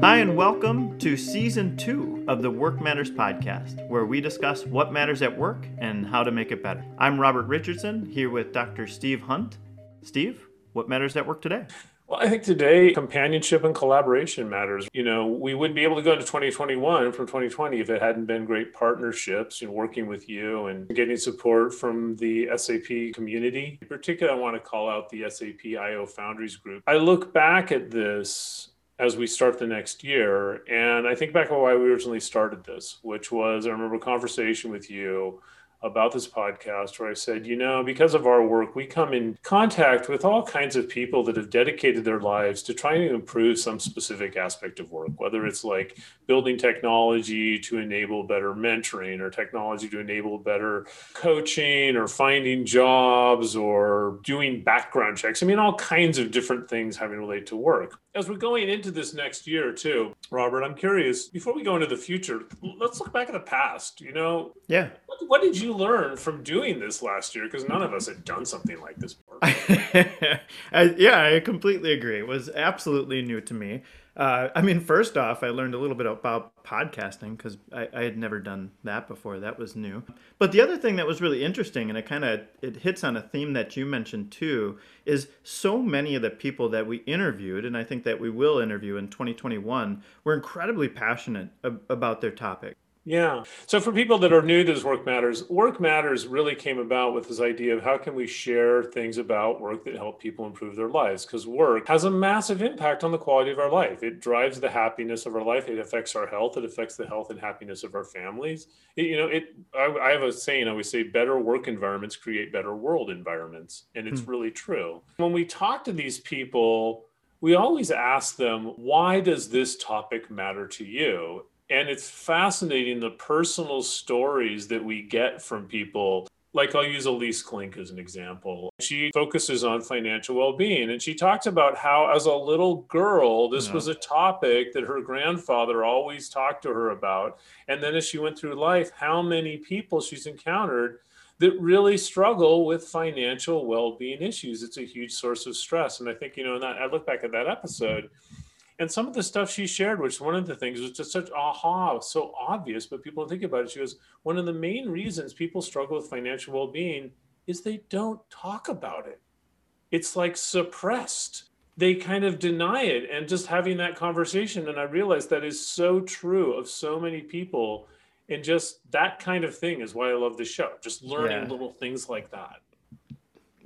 Hi, and welcome to season two of the Work Matters podcast, where we discuss what matters at work and how to make it better. I'm Robert Richardson, here with Dr. Steve Hunt. Steve, what matters at work today? Well, I think today companionship and collaboration matters. You know, we wouldn't be able to go into 2021 from 2020 if it hadn't been great partnerships and working with you and getting support from the SAP community. In particular, I want to call out the SAP IO Foundries group. I look back at this as we start the next year, and I think back on why we originally started this, which was I remember a conversation with you about this podcast where I said, you know, because of our work, we come in contact with all kinds of people that have dedicated their lives to trying to improve some specific aspect of work, whether it's like building technology to enable better mentoring or technology to enable better coaching or finding jobs or doing background checks. I mean, all kinds of different things having to relate to work. As we're going into this next year, too, Robert, I'm curious, before we go into the future, let's look back at the past. You know, yeah. What, did you you learn from doing this last year? Because none of us had done something like this before. I, yeah, I completely agree. It was absolutely new to me. Uh, I mean, first off, I learned a little bit about podcasting because I, I, had never done that before. That was new. But the other thing that was really interesting, and it kind of it hits on a theme that you mentioned too, is so many of the people that we interviewed, and I think that we will interview in 2021, were incredibly passionate ab- about their topic. Yeah. So for people that are new to this Work Matters, Work Matters really came about with this idea of how can we share things about work that help people improve their lives? Because work has a massive impact on the quality of our life. It drives the happiness of our life. It affects our health. It affects the health and happiness of our families. It, you know, it. I, I, have a saying. I always say, better work environments create better world environments, and it's hmm. really true. When we talk to these people we always ask them, why does this topic matter to you? And it's fascinating the personal stories that we get from people like I'll use Elise Klink as an example. She focuses on financial well-being and she talks about how as a little girl this yeah. was a topic that her grandfather always talked to her about and then as she went through life how many people she's encountered that really struggle with financial well-being issues. It's a huge source of stress and I think you know that I look back at that episode and some of the stuff she shared, which one of the things was just such aha, so obvious, but people don't think about it. She goes, one of the main reasons people struggle with financial well being is they don't talk about it. It's like suppressed. They kind of deny it. And just having that conversation, and I realized that is so true of so many people. And just that kind of thing is why I love the show, just learning yeah. little things like that.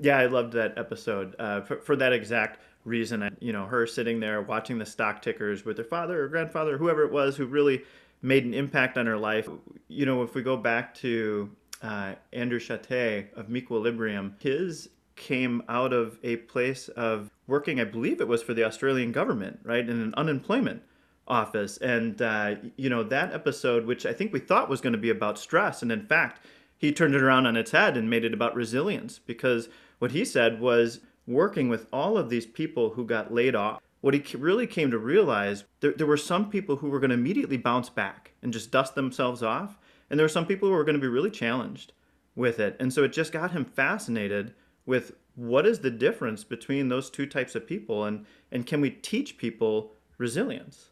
Yeah, I loved that episode uh, for, for that exact reason. You know, her sitting there watching the stock tickers with her father or grandfather, whoever it was, who really made an impact on her life. You know, if we go back to uh, Andrew Shatté of meQuilibrium, his came out of a place of working, I believe it was for the Australian government, right, in an unemployment office. And, uh, you know, that episode, which I think we thought was going to be about stress, and in fact, he turned it around on its head and made it about resilience because what he said was working with all of these people who got laid off, what he really came to realize, there, there were some people who were going to immediately bounce back and just dust themselves off. And there were some people who were going to be really challenged with it. And so it just got him fascinated with what is the difference between those two types of people and, and can we teach people resilience?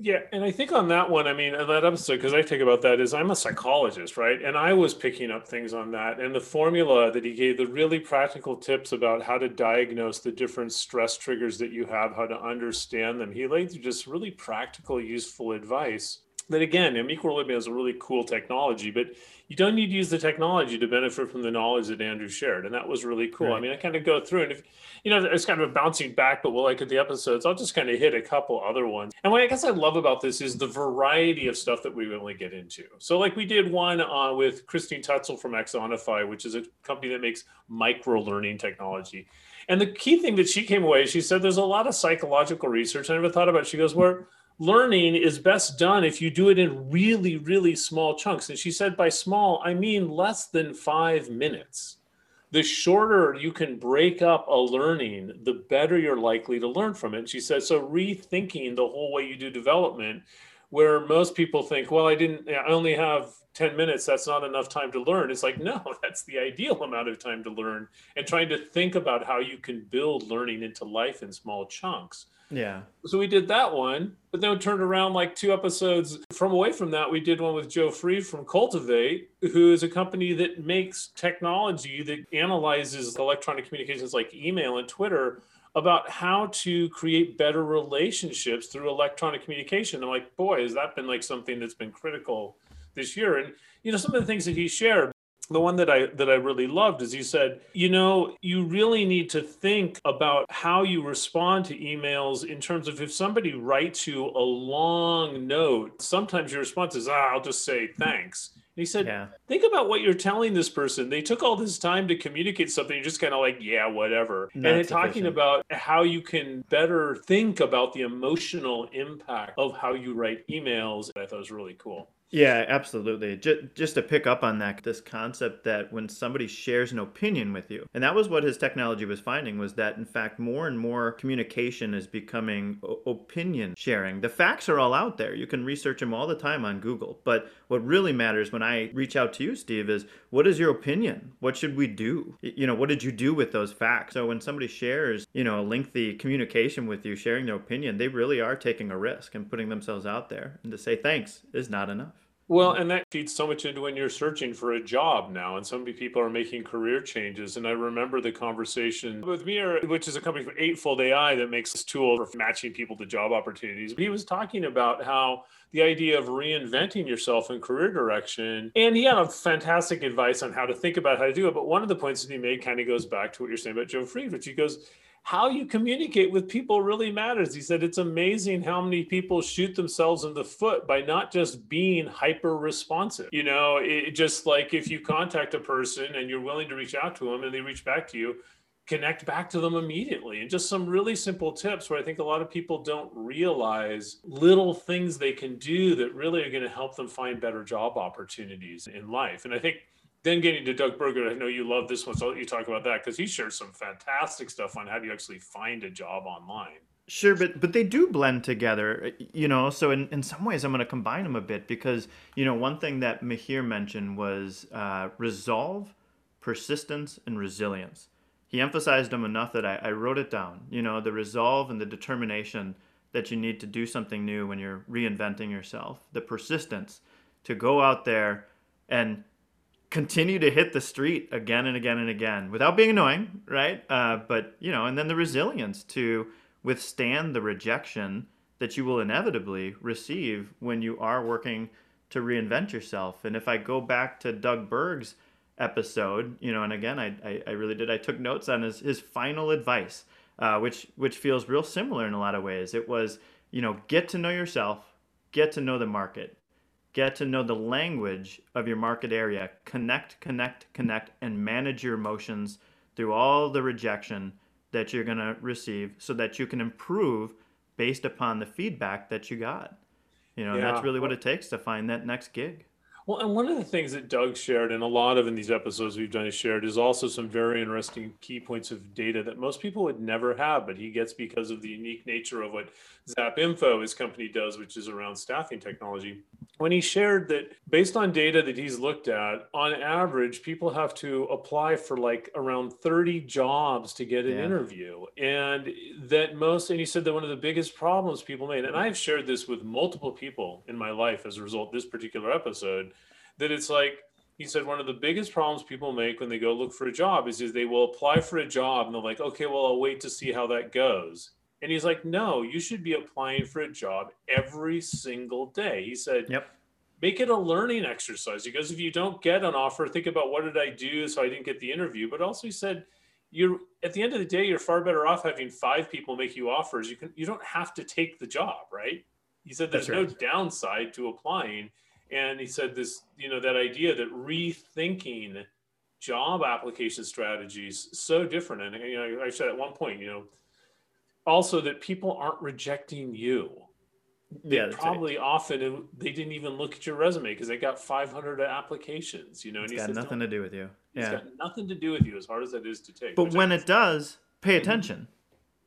Yeah, and I think on that one, I mean, that episode, because I think about that is I'm a psychologist, right? And I was picking up things on that. And the formula that he gave, the really practical tips about how to diagnose the different stress triggers that you have, how to understand them, he laid through just really practical, useful advice that again, Equilibrium is a really cool technology, but you don't need to use the technology to benefit from the knowledge that Andrew shared. And that was really cool. Right. I mean, I kind of go through and if, you know, it's kind of a bouncing back, but we'll like at the episodes, I'll just kind of hit a couple other ones. And what I guess I love about this is the variety of stuff that we really get into. So like we did one uh, with Christine Tutzel from Axonify, which is a company that makes micro learning technology. And the key thing that she came away, she said, there's a lot of psychological research I never thought about. It. She goes, where learning is best done if you do it in really, really small chunks. And she said, by small, I mean less than five minutes. The shorter you can break up a learning, the better you're likely to learn from it. And she said, so rethinking the whole way you do development, where most people think, well, I didn't, I only have 10 minutes, that's not enough time to learn. It's like, no, that's the ideal amount of time to learn. And trying to think about how you can build learning into life in small chunks Yeah. So we did that one, but then we turned around like two episodes from away from that. We did one with Joe Freed from Cultivate, who is a company that makes technology that analyzes electronic communications like email and Twitter about how to create better relationships through electronic communication. I'm like, boy, has that been like something that's been critical this year? And you know, some of the things that he shared the one that I that I really loved is he said, you know, you really need to think about how you respond to emails in terms of if somebody writes you a long note, sometimes your response is, ah, I'll just say thanks. And he said, yeah. think about what you're telling this person. They took all this time to communicate something. You're just kind of like, yeah, whatever. Not and talking about how you can better think about the emotional impact of how you write emails, I thought was really cool. Yeah, absolutely. Just, just to pick up on that, this concept that when somebody shares an opinion with you, and that was what his technology was finding, was that in fact more and more communication is becoming opinion sharing. The facts are all out there. You can research them all the time on Google. But what really matters when I reach out to you, Steve, is what is your opinion? What should we do? You know, what did you do with those facts? So when somebody shares, you know, a lengthy communication with you, sharing their opinion, they really are taking a risk and putting themselves out there. And to say thanks is not enough. Well, and that feeds so much into when you're searching for a job now, and so many people are making career changes. And I remember the conversation with Mahir, which is a company for Eightfold AI that makes this tool for matching people to job opportunities. He was talking about how the idea of reinventing yourself in career direction, and he had a fantastic advice on how to think about how to do it. But one of the points that he made kind of goes back to what you're saying about Joe Freed, which he goes, how you communicate with people really matters. He said it's amazing how many people shoot themselves in the foot by not just being hyper responsive. You know, it just like if you contact a person and you're willing to reach out to them and they reach back to you, connect back to them immediately. And just some really simple tips where I think a lot of people don't realize little things they can do that really are going to help them find better job opportunities in life. And I think then getting to Doug Berg, I know you love this one, so I'll let you talk about that because he shares some fantastic stuff on how do you actually find a job online. Sure, but but they do blend together, you know. So in, in some ways, I'm going to combine them a bit because you know one thing that Mahir mentioned was uh, resolve, persistence, and resilience. He emphasized them enough that I, I wrote it down. You know, the resolve and the determination that you need to do something new when you're reinventing yourself. The persistence to go out there and continue to hit the street again and again and again without being annoying, right? Uh, but you know, and then the resilience to withstand the rejection that you will inevitably receive when you are working to reinvent yourself. And if I go back to Doug Berg's episode, you know, and again, I, I, I really did. I took notes on his his final advice, uh, which which feels real similar in a lot of ways. It was, you know, get to know yourself, get to know the market, get to know the language of your market area, connect, connect, connect, and manage your emotions through all the rejection that you're going to receive so that you can improve based upon the feedback that you got. You know, yeah. that's really what it takes to find that next gig. Well, and one of the things that Doug shared, and a lot of in these episodes we've done, is shared, is also some very interesting key points of data that most people would never have, but he gets because of the unique nature of what Zap Info, his company, does, which is around staffing technology. When he shared that based on data that he's looked at, on average, people have to apply for like around 30 jobs to get an yeah. interview. And that most, and he said that one of the biggest problems people made, and I've shared this with multiple people in my life as a result of this particular episode that it's like he said one of the biggest problems people make when they go look for a job is, is they will apply for a job and they're like, okay, well, I'll wait to see how that goes. And he's like, no, you should be applying for a job every single day. He said, yep. make it a learning exercise because if you don't get an offer, think about what did I do so I didn't get the interview. But also he said, you're at the end of the day, you're far better off having five people make you offers. You can you don't have to take the job, right? He said there's right. no downside to applying and he said this you know that idea that rethinking job application strategies so different and you know i said at one point you know also that people aren't rejecting you. They yeah, probably often they didn't even look at your resume because they got 500 applications you know and it's got says, nothing to do with you. Yeah. it's got nothing to do with you as hard as that is to take but when it does pay mm-hmm. attention.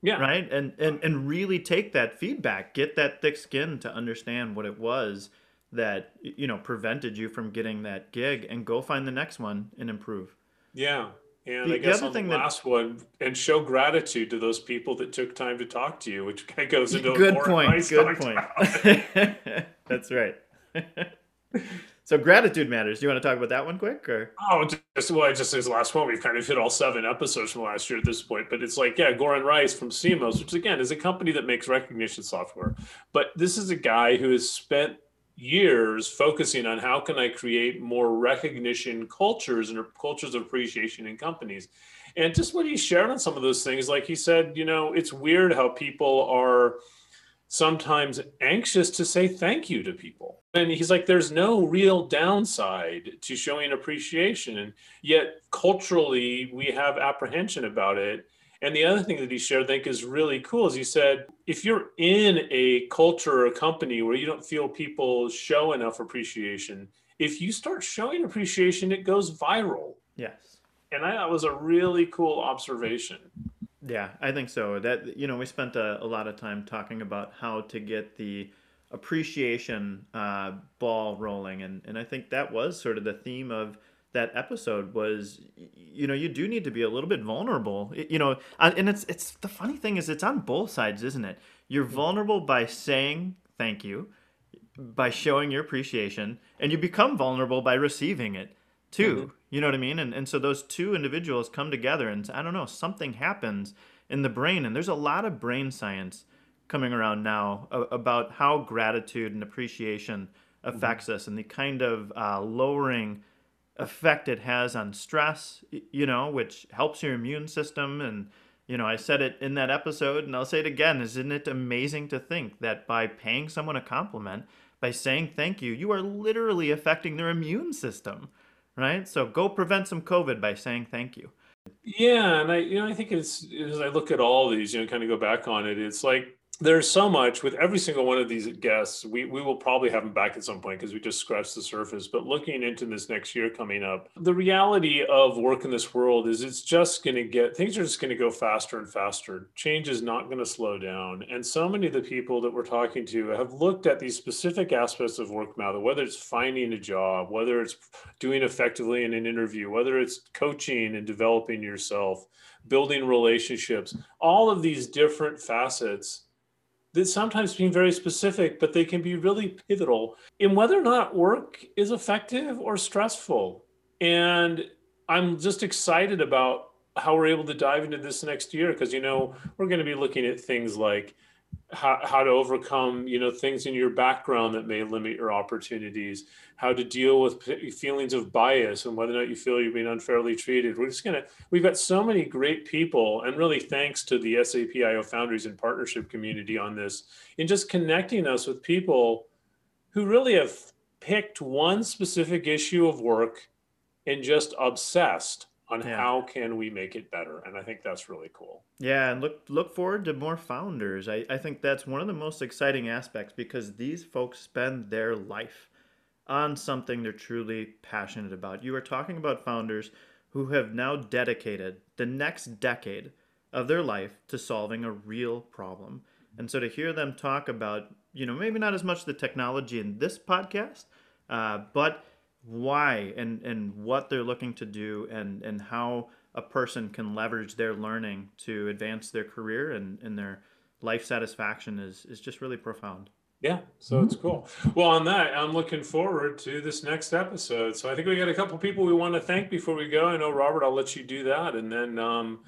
Yeah. Right? And, and and really take that feedback. Get that thick skin to understand what it was that you know prevented you from getting that gig and go find the next one and improve. Yeah And The- I guess on the thing that- last one, and show gratitude to those people that took time to talk to you, which kind of goes into Good point. Good point. That's right. so gratitude matters. Do you want to talk about that one quick or? Oh, just well, just his last one. We've kind of hit all seven episodes from last year at this point, but it's like, yeah, Goran Rice from CMOS, which again is a company that makes recognition software. But this is a guy who has spent years focusing on how can I create more recognition cultures and cultures of appreciation in companies. And just what he shared on some of those things, like he said, you know, it's weird how people are sometimes anxious to say thank you to people. And he's like, there's no real downside to showing appreciation. And yet, culturally, we have apprehension about it. And the other thing that he shared, I think, is really cool is he said, if you're in a culture or a company where you don't feel people show enough appreciation, if you start showing appreciation, it goes viral. Yes. And I, that was a really cool observation. Yeah, I think so. That you know, we spent a, a lot of time talking about how to get the appreciation uh, ball rolling, and and I think that was sort of the theme of that episode was you know you do need to be a little bit vulnerable. You know and it's it's the funny thing is it's on both sides isn't it? You're mm-hmm. vulnerable by saying thank you by showing your appreciation and you become vulnerable by receiving it too. Mm-hmm. You know what i mean? And, and so those two individuals come together and i don't know something happens in the brain and there's a lot of brain science coming around now about how gratitude and appreciation mm-hmm. affects us and the kind of uh, lowering effect it has on stress you know which helps your immune system. And you know i said it in that episode and i'll say it again isn't it amazing to think that by paying someone a compliment by saying thank you you are literally affecting their immune system right? So go prevent some covid by saying thank you. Yeah, and I you know I think it's as I look at all these, you know, kind of go back on it, it's like there's so much with every single one of these guests. We we will probably have them back at some point because we just scratched the surface. But looking into this next year coming up, the reality of work in this world is it's just going to get things are just going to go faster and faster. Change is not going to slow down, and so many of the people that we're talking to have looked at these specific aspects of work matter, whether it's finding a job, whether it's doing effectively in an interview, whether it's coaching and developing yourself, building relationships, all of these different facets that sometimes being very specific, but they can be really pivotal in whether or not work is effective or stressful. And I'm just excited about how we're able to dive into this next year because, you know, we're going to be looking at things like how, how to overcome you know things in your background that may limit your opportunities how to deal with feelings of bias and whether or not you feel you're being unfairly treated. We're just gonna we've got so many great people and really thanks to the sapio foundries and partnership community on this in just connecting us with people who really have picked one specific issue of work and just obsessed on Yeah. how can we make it better and i think that's really cool Yeah, and look look forward to more founders. I, I think that's one of the most exciting aspects because these folks spend their life on something they're truly passionate about. You are talking about founders who have now dedicated the next decade of their life to solving a real problem. And so to hear them talk about, you know, maybe not as much the technology in this podcast, uh, but why and, and what they're looking to do and, and how a person can leverage their learning to advance their career and, and their life satisfaction is, is just really profound. Yeah, so it's cool. Well, on that, I'm looking forward to this next episode. So I think we got a couple people we want to thank before we go. I know Robert, I'll let you do that, and then um,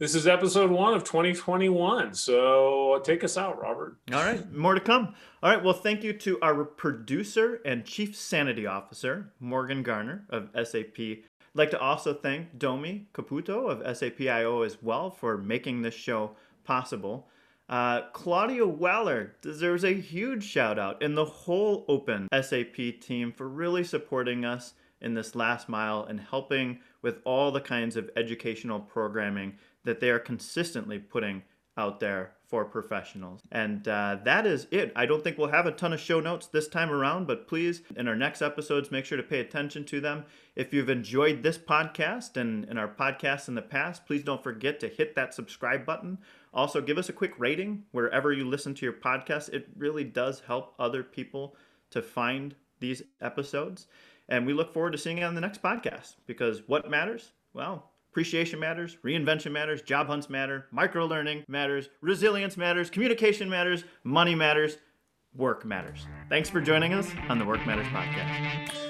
this is episode one of 2021. So take us out, Robert. All right, more to come. All right, well, thank you to our producer and chief sanity officer, Morgan Garner of SAP. I'd like to also thank Domi Caputo of SAPIO as well for making this show possible. Uh, Claudia Weller deserves a huge shout out, and the whole Open SAP team for really supporting us in this last mile and helping with all the kinds of educational programming that they are consistently putting out there for professionals. And uh, that is it. I don't think we'll have a ton of show notes this time around, but please, in our next episodes, make sure to pay attention to them. If you've enjoyed this podcast and, and our podcasts in the past, please don't forget to hit that subscribe button. Also, give us a quick rating wherever you listen to your podcast. It really does help other people to find these episodes. And we look forward to seeing you on the next podcast because what matters? Well, Appreciation matters, reinvention matters, job hunts matter, micro learning matters, resilience matters, communication matters, money matters, work matters. Thanks for joining us on the Work Matters Podcast.